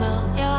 melt your